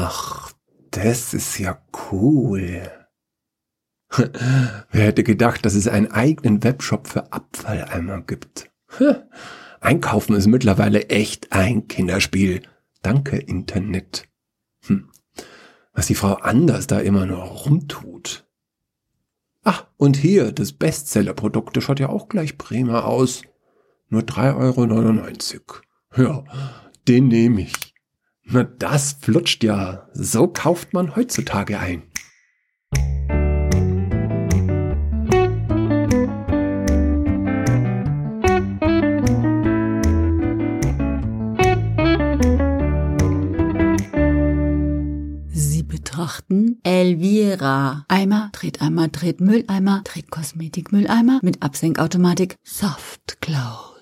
Ach, das ist ja cool. Wer hätte gedacht, dass es einen eigenen Webshop für Abfalleimer gibt? Einkaufen ist mittlerweile echt ein Kinderspiel. Danke, Internet. Hm. Was die Frau anders da immer nur rumtut. Ach, und hier, das Bestseller-Produkt, das schaut ja auch gleich prima aus. Nur 3,99 Euro. Ja, den nehme ich. Na, das flutscht ja. So kauft man heutzutage ein. betrachten Elvira. Eimer, dreht Eimer, dreht Mülleimer, dreht Kosmetikmülleimer mit Absenkautomatik Soft Close.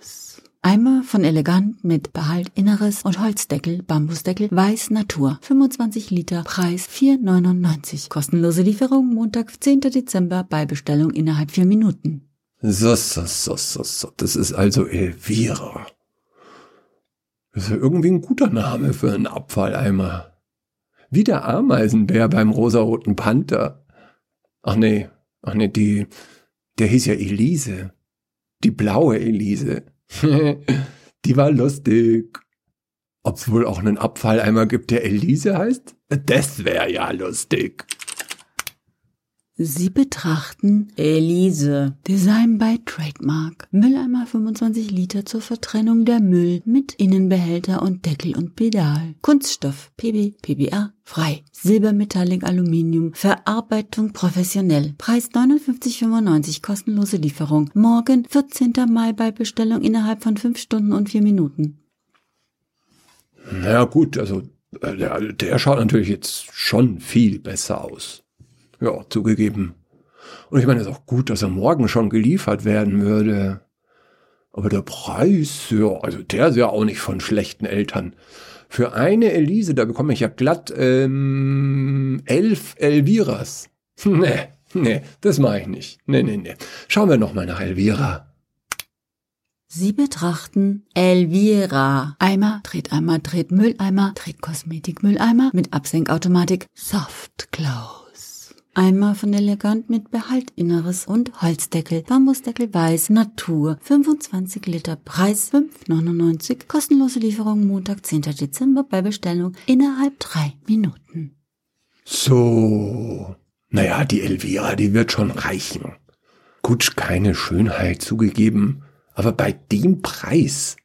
Eimer von Elegant mit Behalt Inneres und Holzdeckel, Bambusdeckel, Weiß Natur. 25 Liter, Preis 4,99. Kostenlose Lieferung Montag, 10. Dezember bei Bestellung innerhalb 4 Minuten. So, so, so, so, so. Das ist also Elvira. Das ist ja irgendwie ein guter Name für einen Abfalleimer. Wie der Ameisenbär beim rosaroten Panther. Ach nee, ach nee, die, der hieß ja Elise. Die blaue Elise. die war lustig. Ob's wohl auch einen Abfalleimer gibt, der Elise heißt? Das wäre ja lustig. Sie betrachten Elise. Design by Trademark. Mülleimer 25 Liter zur Vertrennung der Müll mit Innenbehälter und Deckel und Pedal. Kunststoff PB, PBR, frei. Silbermetallic Aluminium. Verarbeitung professionell. Preis 59,95. Kostenlose Lieferung. Morgen, 14. Mai bei Bestellung innerhalb von 5 Stunden und 4 Minuten. Na ja, gut, also äh, der, der schaut natürlich jetzt schon viel besser aus. Ja, zugegeben. Und ich meine, es ist auch gut, dass er morgen schon geliefert werden würde. Aber der Preis, ja, also der ist ja auch nicht von schlechten Eltern. Für eine Elise, da bekomme ich ja glatt ähm, elf Elviras. nee, nee, das mache ich nicht. Nee, nee, nee. Schauen wir noch mal nach Elvira. Sie betrachten Elvira. Eimer, dreht Eimer, dreht Mülleimer, dreht Kosmetikmülleimer mit Absenkautomatik Soft Eimer von Elegant mit Behaltinneres und Holzdeckel. Bambusdeckel weiß, Natur. 25 Liter, Preis 5,99. Kostenlose Lieferung Montag, 10. Dezember bei Bestellung innerhalb drei Minuten. So. Naja, die Elvira, die wird schon reichen. Gut, keine Schönheit zugegeben, aber bei dem Preis.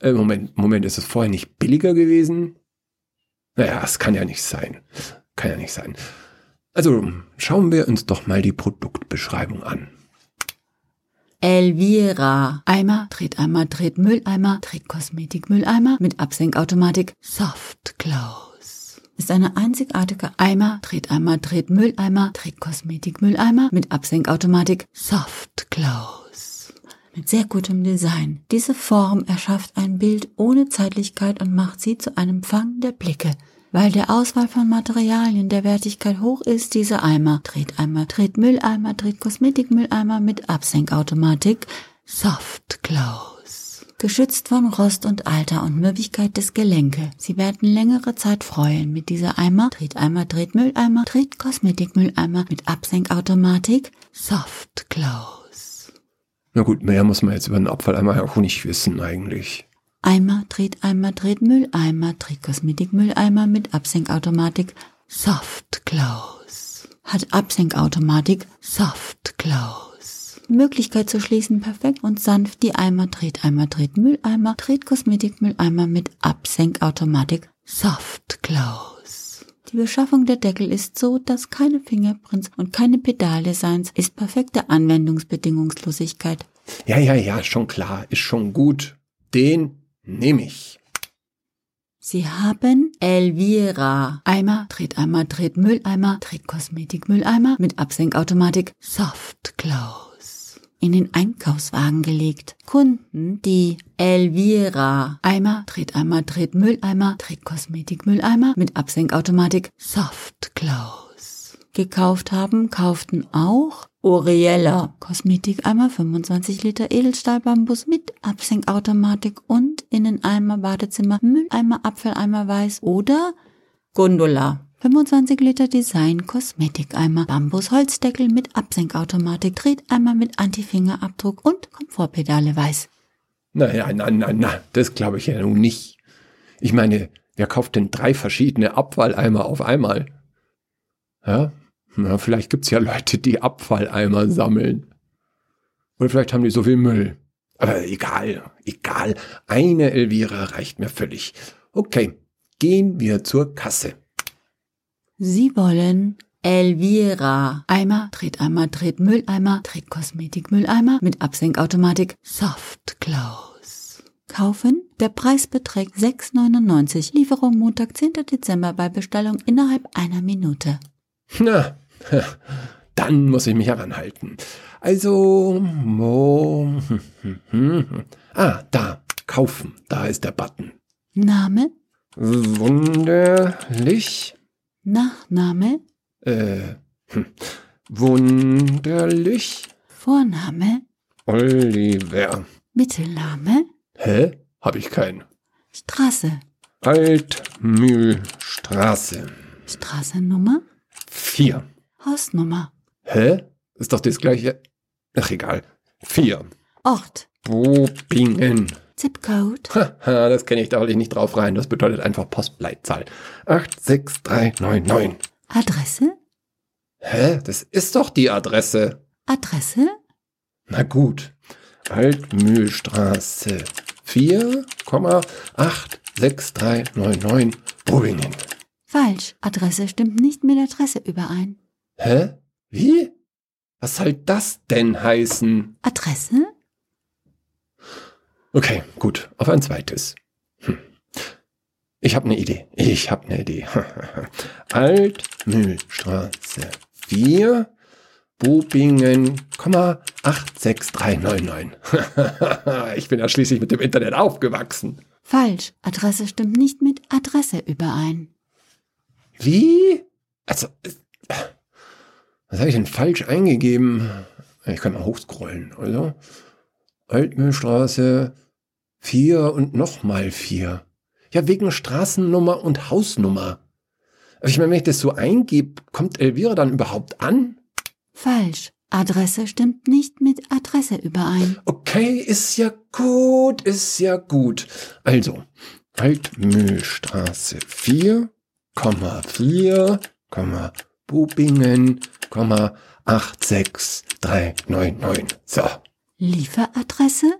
Äh, Moment, Moment, ist es vorher nicht billiger gewesen? Naja, es kann ja nicht sein. Kann ja nicht sein. Also schauen wir uns doch mal die Produktbeschreibung an. Elvira. Eimer, dreht Eimer, dreht Mülleimer, dreht Kosmetikmülleimer mit Absenkautomatik Soft Close. Ist eine einzigartige Eimer, dreht Eimer, dreht Mülleimer, dreht Kosmetikmülleimer mit Absenkautomatik Soft Close. Mit sehr gutem Design. Diese Form erschafft ein Bild ohne Zeitlichkeit und macht sie zu einem Fang der Blicke weil der Auswahl von Materialien der Wertigkeit hoch ist, diese Eimer, Treteimer, Tretmülleimer, Tretkosmetikmülleimer mit Absenkautomatik, Soft Close. Geschützt von Rost und Alter und Mürbigkeit des Gelenke. Sie werden längere Zeit freuen mit dieser Eimer, Treteimer, Tretmülleimer, Tretkosmetikmülleimer mit Absenkautomatik, Soft Close. Na gut, mehr muss man jetzt über den Abfalleimer auch nicht wissen eigentlich. Eimer, dreht Eimer, dreht Mülleimer, dreht Kosmetikmülleimer mit Absenkautomatik Soft Close. Hat Absenkautomatik Soft Close. Möglichkeit zu schließen perfekt und sanft die Eimer, dreht Eimer, dreht Mülleimer, dreht Kosmetikmülleimer mit Absenkautomatik Soft Close. Die Beschaffung der Deckel ist so, dass keine Fingerprints und keine Pedaldesigns ist perfekte Anwendungsbedingungslosigkeit. Ja, ja, ja, schon klar, ist schon gut. Den nehme ich. Sie haben Elvira. Eimer, dreht Eimer, dreht Mülleimer, dreht Kosmetikmülleimer mit Absenkautomatik Soft Close. In den Einkaufswagen gelegt. Kunden, die Elvira. Eimer, dreht Eimer, dreht Mülleimer, dreht Kosmetikmülleimer mit Absenkautomatik Soft Close. Gekauft haben, kauften auch Oriella. Kosmetikeimer 25 Liter Edelstahlbambus mit Absenkautomatik und Inneneimer Badezimmer, Mülleimer, Apfeleimer weiß oder Gondola. 25 Liter Design Kosmetikeimer, Bambus Holzdeckel mit Absenkautomatik, Treteimer mit Anti-Fingerabdruck und Komfortpedale weiß. Naja, na, na, na, das glaube ich ja nun nicht. Ich meine, wer kauft denn drei verschiedene Abfalleimer auf einmal? Ja, na, vielleicht gibt's ja Leute, die Abfalleimer sammeln. Oder vielleicht haben die so viel Müll. Aber egal, egal. Eine Elvira reicht mir völlig. Okay, gehen wir zur Kasse. Sie wollen Elvira. Eimer, Treteimer, Tretmülleimer, Tretkosmetikmülleimer mit Absenkautomatik Soft Close. Kaufen? Der Preis beträgt 6,99. Lieferung Montag, 10. Dezember bei Bestellung innerhalb einer Minute. Na, dann muss ich mich heranhalten. Also, wo? Ah, da, kaufen. Da ist der Button. Name? Wunderlich. Nachname? Äh, hm, wunderlich. Vorname? Oliver. Mittelname? Hä? Hab ich keinen. Straße? Altmühlstraße. Straßennummer? Vier. Hausnummer? Hä? Ist doch das gleiche. Ach, egal. Vier. Ort? Bobingen. Zipcode? Haha, das kenne ich, da ich nicht drauf rein. Das bedeutet einfach Postleitzahl. 86399. Adresse? Hä? Das ist doch die Adresse. Adresse? Na gut. Altmühlstraße 4,86399 Bobingen. Falsch. Adresse stimmt nicht mit Adresse überein. Hä? Wie? Was soll das denn heißen? Adresse? Okay, gut. Auf ein zweites. Hm. Ich habe eine Idee. Ich habe eine Idee. Altmühlstraße 4, Bobingen, 86399. ich bin ja schließlich mit dem Internet aufgewachsen. Falsch. Adresse stimmt nicht mit Adresse überein. Wie? Also, was habe ich denn falsch eingegeben? Ich kann mal hochscrollen, oder? Altmühlstraße 4 und nochmal 4. Ja, wegen Straßennummer und Hausnummer. Aber ich meine, wenn ich das so eingebe, kommt Elvira dann überhaupt an? Falsch. Adresse stimmt nicht mit Adresse überein. Okay, ist ja gut, ist ja gut. Also, Altmühlstraße 4, 4, Bubingen, 86399. So. Lieferadresse?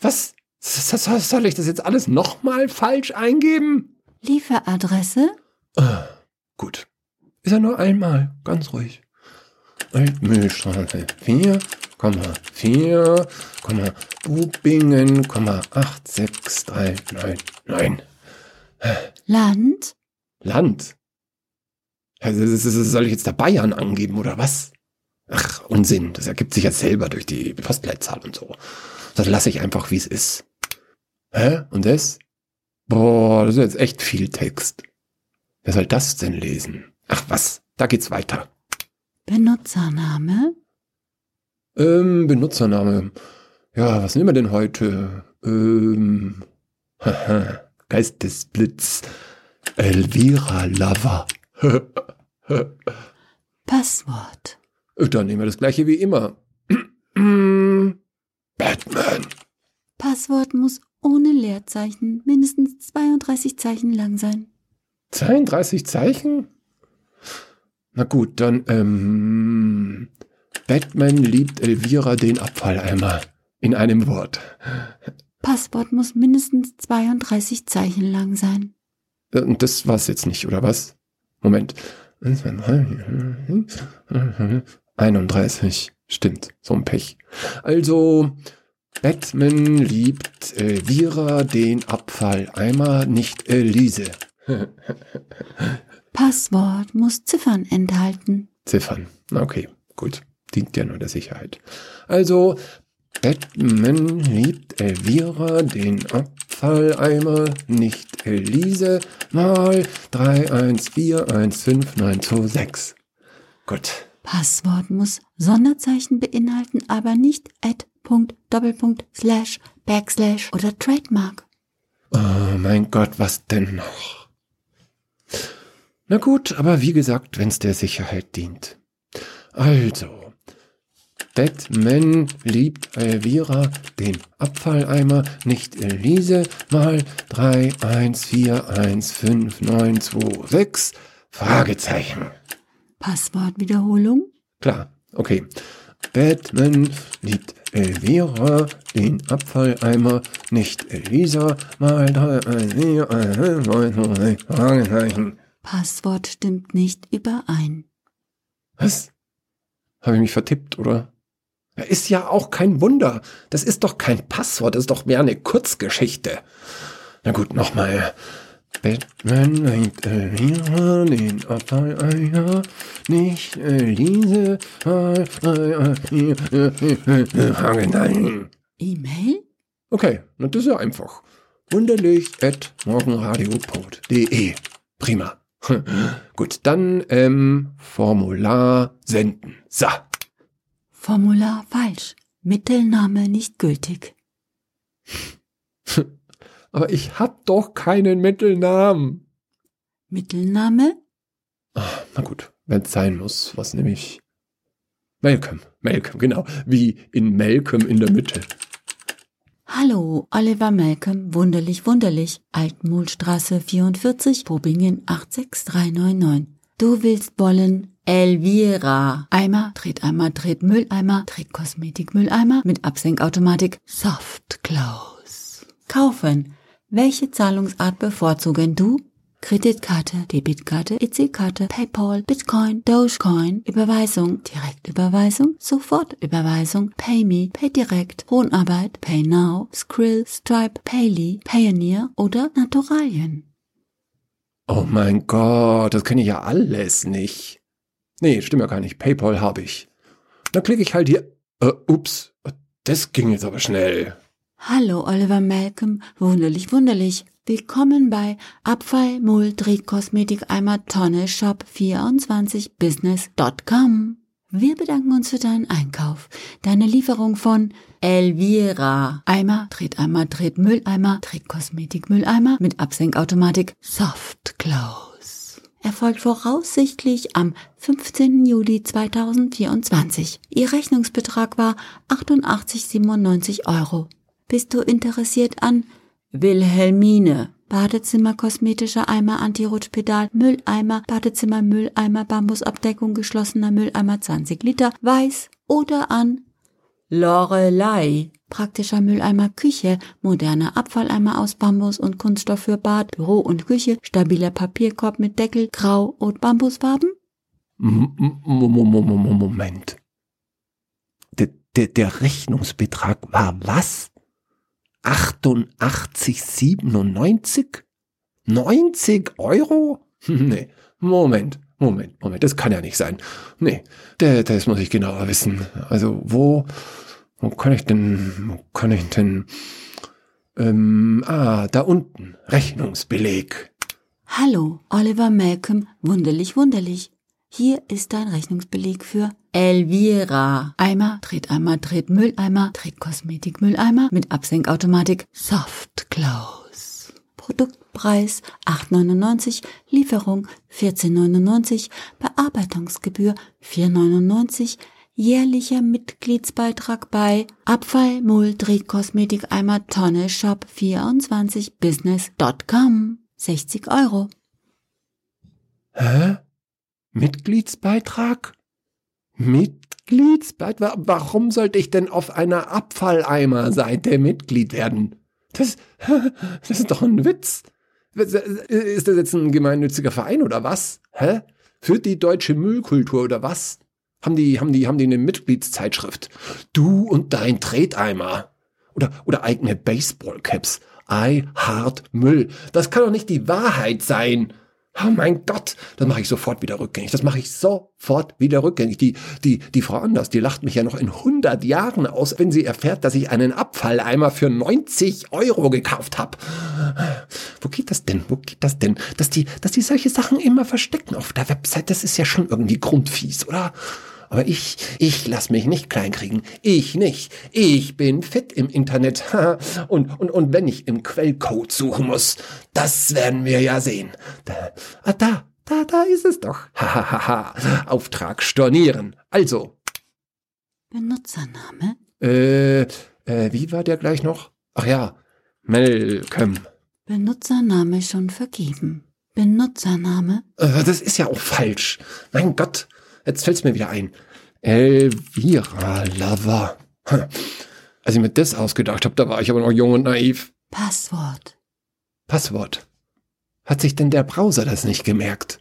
Was? Soll ich das jetzt alles nochmal falsch eingeben? Lieferadresse? Ah, gut. Ist ja nur einmal. Ganz ruhig. Altmühlstraße 4, 4, Bubingen, 86399. Land? Land? Soll ich jetzt da Bayern angeben oder was? Ach, Unsinn. Das ergibt sich jetzt selber durch die Postleitzahl und so. Das lasse ich einfach, wie es ist. Hä? Und das? Boah, das ist jetzt echt viel Text. Wer soll das denn lesen? Ach was, da geht's weiter. Benutzername? Ähm, Benutzername. Ja, was nehmen wir denn heute? Ähm, haha, Geistesblitz. Elvira Lava. Passwort. Dann nehmen wir das gleiche wie immer. Batman. Passwort muss ohne Leerzeichen mindestens 32 Zeichen lang sein. 32 Zeichen? Na gut, dann, ähm, Batman liebt Elvira den Abfalleimer. In einem Wort. Passwort muss mindestens 32 Zeichen lang sein. Und das war's jetzt nicht, oder was? Moment. 31. Stimmt, so ein Pech. Also, Batman liebt Elvira den Abfalleimer, nicht Elise. Passwort muss Ziffern enthalten. Ziffern. Okay, gut. Dient ja nur der Sicherheit. Also, Batman liebt Elvira den Abfalleimer, nicht Elise, mal 314159226. Gut. Passwort muss Sonderzeichen beinhalten, aber nicht Ad, Punkt, Doppelpunkt, Slash, Backslash oder Trademark. Oh mein Gott, was denn noch? Na gut, aber wie gesagt, wenn's der Sicherheit dient. Also, Batman liebt Elvira den Abfalleimer, nicht Elise, mal 3, 1, 4, 1, 5, 9, 2, 6, Fragezeichen. Passwortwiederholung? Klar, okay. Batman liebt Elvira den Abfalleimer, nicht Elisa, mal 3, 1, 4, 1, 5, 9, 2, 6, Fragezeichen. Passwort stimmt nicht überein. Was? Habe ich mich vertippt, oder? Ist ja auch kein Wunder. Das ist doch kein Passwort, das ist doch mehr eine Kurzgeschichte. Na gut, nochmal. Batman Elvira, den Abfalleimer, nicht Elise. Nein. E-Mail? Okay, na, das ist ja einfach. Wunderlich at morgenradio.de. Prima. Gut, dann ähm, Formular senden. So. Formular falsch. Mittelname nicht gültig. Aber ich hab doch keinen Mittelnamen. Mittelname? Ah, na gut, wenn's sein muss, was nehme ich? Malcolm, Malcolm, genau, wie in Malcolm in der Mitte. Hallo, Oliver Malcolm, wunderlich, wunderlich. Altmühlstraße 44, Bobingen 86399. Du willst wollen Elvira. Eimer, Treteimer, Tretmülleimer, Tretkosmetikmülleimer mit Absenkautomatik Soft Close. Kaufen. Welche Zahlungsart bevorzugen du? Kreditkarte, Debitkarte, EC-Karte, PayPal, Bitcoin, Dogecoin, Überweisung, Direktüberweisung, Sofortüberweisung, PayMe, PayDirect, Lohnarbeit, PayNow, Skrill, Stripe, Payly, Payoneer oder Naturalien. Oh mein Gott, das kenne ich ja alles nicht. Nee, stimmt ja gar nicht. PayPal habe ich. Dann klicke ich halt hier. Äh, ups, das ging jetzt aber schnell. Hallo Oliver Malcolm, wunderlich, wunderlich. Willkommen bei Abfall Mull Drehkosmetik Eimer Tonne Shop 24 Business.com. Wir bedanken uns für deinen Einkauf. Deine Lieferung von Elvira. Eimer, Treteimer, Tretmülleimer, Tretkosmetikmülleimer mit Absenkautomatik Soft Close. Erfolgt voraussichtlich am 15. Juli 2024. Ihr Rechnungsbetrag war 88,97 Euro. Bist du interessiert an Wilhelmine? Badezimmer, kosmetischer Eimer, Antirutschpedal, Mülleimer, Badezimmer, Mülleimer, Bambusabdeckung, geschlossener Mülleimer, 20 Liter, weiß oder an Lorelei. Praktischer Mülleimer Küche, moderner Abfalleimer aus Bambus und Kunststoff für Bad, Büro und Küche, stabiler Papierkorb mit Deckel, Grau und Bambusfarben? Moment. Der, der, der Rechnungsbetrag war was? 88,97? 90 Euro? Nee, Moment, Moment, Moment, das kann ja nicht sein. Nee, das muss ich genauer wissen. Also, wo, wo kann ich denn, wo kann ich denn, ähm, ah, da unten, Rechnungsbeleg. Hallo, Oliver Malcolm, wunderlich, wunderlich. Hier ist dein Rechnungsbeleg für Elvira. Eimer, Treteimer, Tretmülleimer, Tretkosmetikmülleimer mit Absenkautomatik Soft Close. Produktpreis 8,99, Lieferung 14,99, Bearbeitungsgebühr 4,99, jährlicher Mitgliedsbeitrag bei Abfall Mull Drehkosmetik Eimer Tonne Shop 24 Business.com 60 Euro. Hä? Mitgliedsbeitrag? Mitgliedsbeitrag? Warum sollte ich denn auf einer Abfalleimer-Seite Mitglied werden? Das, das ist doch ein Witz. Ist das jetzt ein gemeinnütziger Verein oder was? Hä? Für die deutsche Müllkultur oder was? Haben die, haben die, haben die eine Mitgliedszeitschrift? Du und dein Treteimer. Oder, oder eigene Baseballcaps. I heart Müll. Das kann doch nicht die Wahrheit sein. Oh mein Gott, das mache ich sofort wieder rückgängig. Das mache ich sofort wieder rückgängig. Die, die, die Frau Anders, die lacht mich ja noch in 100 Jahren aus, wenn sie erfährt, dass ich einen Abfalleimer für 90 Euro gekauft habe. Wo geht das denn? Wo geht das denn? Dass die, dass die solche Sachen immer verstecken auf der Website, das ist ja schon irgendwie grundfies, oder? Aber ich, ich lass mich nicht kleinkriegen. Ich nicht. Ich bin fit im Internet. Und, und, und wenn ich im Quellcode suchen muss, das werden wir ja sehen. Da, ah, da, Da, da ist es doch. Hahaha. Auftrag stornieren. Also. Benutzername? Äh, äh, wie war der gleich noch? Ach ja, Malcolm. Benutzername schon vergeben. Benutzername? Äh, das ist ja auch falsch. Mein Gott, jetzt fällt's mir wieder ein. Elvira Lover. Als ich mir das ausgedacht habe, da war ich aber noch jung und naiv. Passwort. Passwort. Hat sich denn der Browser das nicht gemerkt?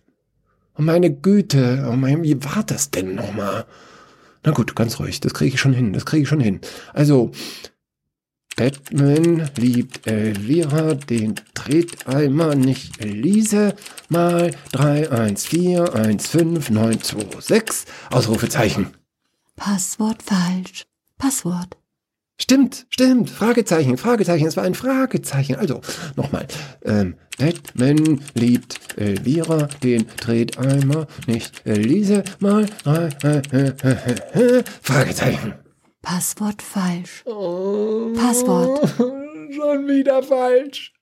Oh meine Güte, oh mein, wie war das denn nochmal? Na gut, ganz ruhig, das kriege ich schon hin, das kriege ich schon hin. Also, Batman liebt Elvira, den Treteimer nicht Elise, mal 31415926, Ausrufezeichen. Passwort falsch. Passwort. Stimmt, stimmt, Fragezeichen, Fragezeichen, es war ein Fragezeichen. Also, nochmal. Ähm, Batman liebt Elvira, den Treteimer, nicht Elise, mal äh, äh, äh, Fragezeichen. Passwort falsch. Oh, Passwort. Schon wieder falsch.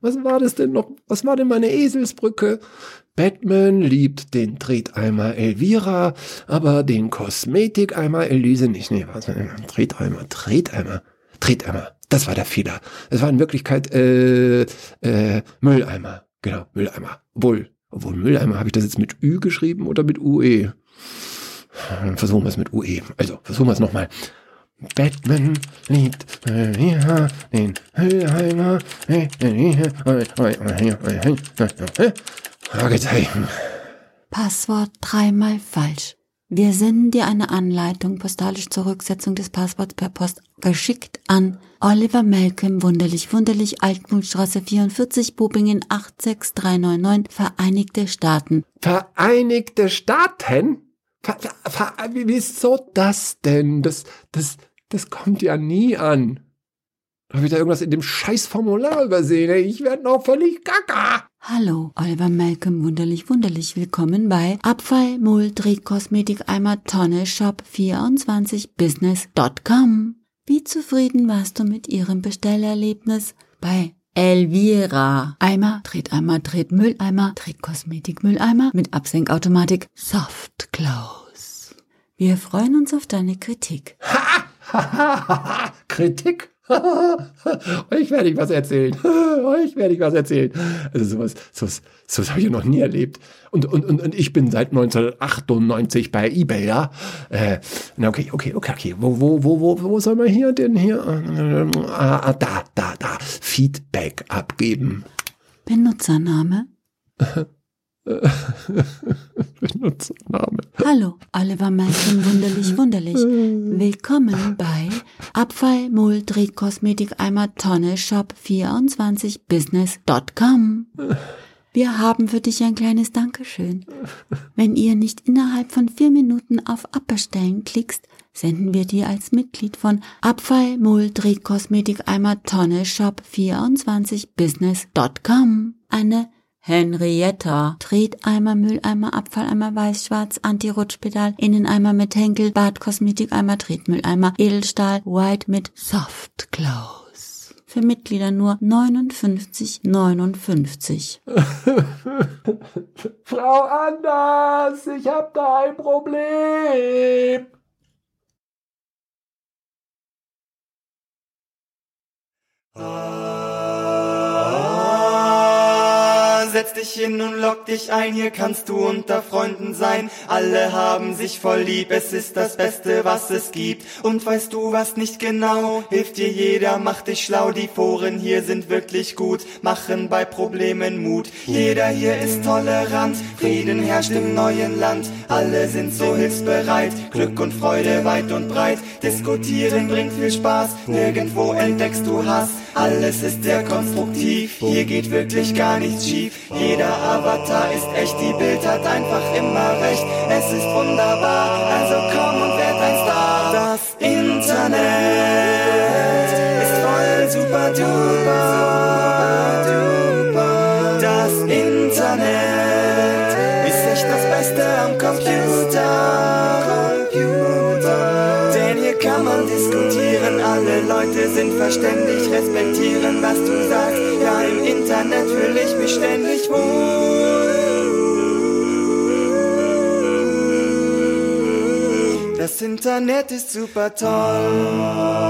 Was war das denn noch? Was war denn meine Eselsbrücke? Batman liebt den Treteimer Elvira, aber den Kosmetikeimer Elise nicht. Nee, was? Treteimer, Treteimer, Treteimer. Das war der Fehler. Es war in Wirklichkeit äh, äh, Mülleimer. Genau, Mülleimer. Obwohl, obwohl Mülleimer habe ich das jetzt mit Ü geschrieben oder mit UE? Versuchen wir es mit UE. Also, versuchen wir es nochmal. Batman liebt Elvira, den Mülleimer. Fragezeichen. Passwort dreimal falsch. Wir senden dir eine Anleitung postalisch zur Rücksetzung des Passworts per Post geschickt an Oliver Malcolm, Wunderlich, Wunderlich, Altmutstraße 44, Bobingen 86399, Vereinigte Staaten. Vereinigte Staaten? Wieso das denn? Das, das, das kommt ja nie an. Habe ich da irgendwas in dem scheiß Formular übersehen? Ich werde noch völlig gaga. Hallo, Oliver Malcolm, wunderlich, wunderlich. Willkommen bei Abfall, Mull, Kosmetik, Eimer, Tonne, Shop 24 Business.com. Wie zufrieden warst du mit Ihrem Bestellerlebnis bei Elvira? Eimer, Treteimer, Tretmülleimer, Tretkosmetik, Mülleimer mit Absenkautomatik, Soft Close. Wir freuen uns auf deine Kritik. Kritik? Euch werde ich was erzählen. Euch werde ich was erzählen. Also sowas, sowas, sowas habe ich noch nie erlebt. Und, und, und, und ich bin seit 1998 bei eBay, ja. Äh, okay, okay, okay, okay. Wo, wo, wo, wo, wo soll man hier denn hier? Ah, da, da, da. Feedback abgeben. Benutzername? Benutzername. Hallo, Oliver Malcolm, wunderlich, wunderlich. Willkommen bei Abfall, Mull, Kosmetik, Eimer, Tonne, Shop 24 Business.com. Wir haben für dich ein kleines Dankeschön. Wenn ihr nicht innerhalb von vier Minuten auf Abbestellen klickst, senden wir dir als Mitglied von Abfall, Mull, Kosmetik, Eimer, Tonne, Shop 24 Business.com eine Henrietta. Treteimer, Mülleimer, Abfalleimer, Weiß-Schwarz, Anti-Rutschpedal, Inneneimer mit Henkel, Badkosmetikeimer, Tretmülleimer, Edelstahl, White mit Soft Close. Für Mitglieder nur 59,59. Frau Anders, ich hab da ein Problem. Setz dich hin und lock dich ein, hier kannst du unter Freunden sein. Alle haben sich voll lieb, es ist das Beste, was es gibt. Und weißt du was nicht genau, hilft dir jeder, mach dich schlau, die Foren hier sind wirklich gut, machen bei Problemen Mut. Jeder hier ist tolerant, Frieden herrscht im neuen Land, alle sind so hilfsbereit, Glück und Freude weit und breit. Diskutieren bringt viel Spaß, nirgendwo entdeckst du Hass, alles ist sehr konstruktiv, hier geht wirklich gar nichts schief. Jeder Avatar ist echt, die Bild hat einfach immer recht. Es ist wunderbar, also komm und werd ein Star. Das Internet ist voll super duper. Leute sind verständlich, respektieren, was du sagst. Ja, im Internet fühle ich mich ständig wohl. Das Internet ist super toll.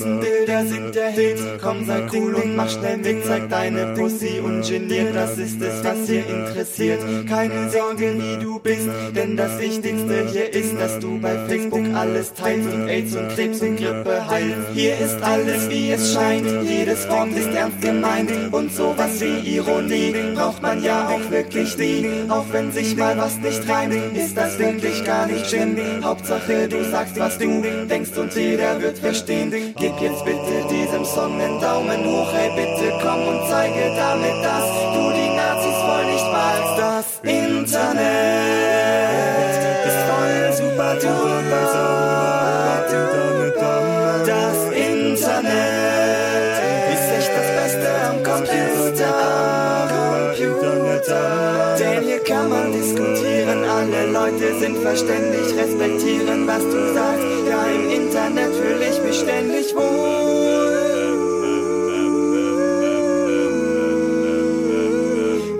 Katzenbilder sind der Hit. Komm, sei cool und mach schnell mit. Zeig deine Pussy ungeniert. Das ist es, was hier interessiert. Keine Sorge, wie du bist. Denn das Wichtigste hier ist, dass du bei Facebook alles teilst und AIDS und Krebs und Grippe heilst. Hier ist alles, wie es scheint. Jedes Wort ist ernst gemeint. Und sowas wie Ironie braucht man ja auch wirklich nie. Auch wenn sich mal was nicht reimt, ist das wirklich gar nicht schlimm. Hauptsache, du sagst, was du denkst und jeder wird verstehen. Gib jetzt bitte diesem Song einen Daumen hoch, hey bitte komm und zeige damit, dass du die Nazis voll nicht magst. Das Internet Leute sind verständlich, respektieren, was du sagst. Ja, im Internet fühle ich mich ständig wohl.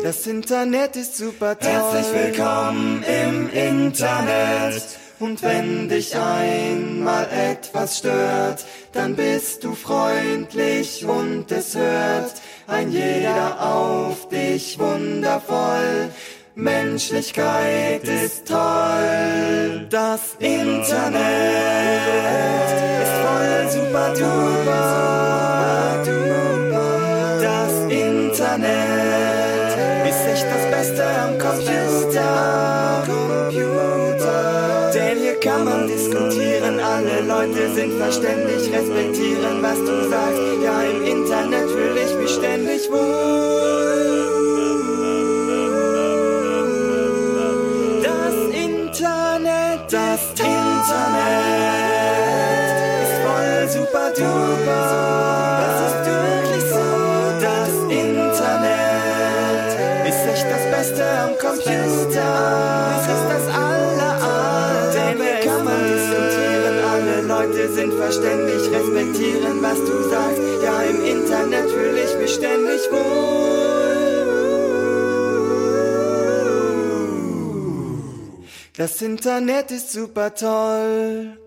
Das Internet ist super toll. Herzlich willkommen im Internet. Und wenn dich einmal etwas stört, dann bist du freundlich und es hört ein jeder auf dich wundervoll. Menschlichkeit ist toll. Das Internet ist voll super duper. Das Internet ist echt das Beste am Computer. Denn hier kann man diskutieren, alle Leute sind verständlich, respektieren, was du sagst. Ja, im Internet fühle ich mich ständig wohl. Computer. Es ist das aller, aller. Hier kann man diskutieren, alle Leute sind verständlich, respektieren, was du sagst. Ja, im Internet fühle ich mich ständig wohl. Das Internet ist super toll.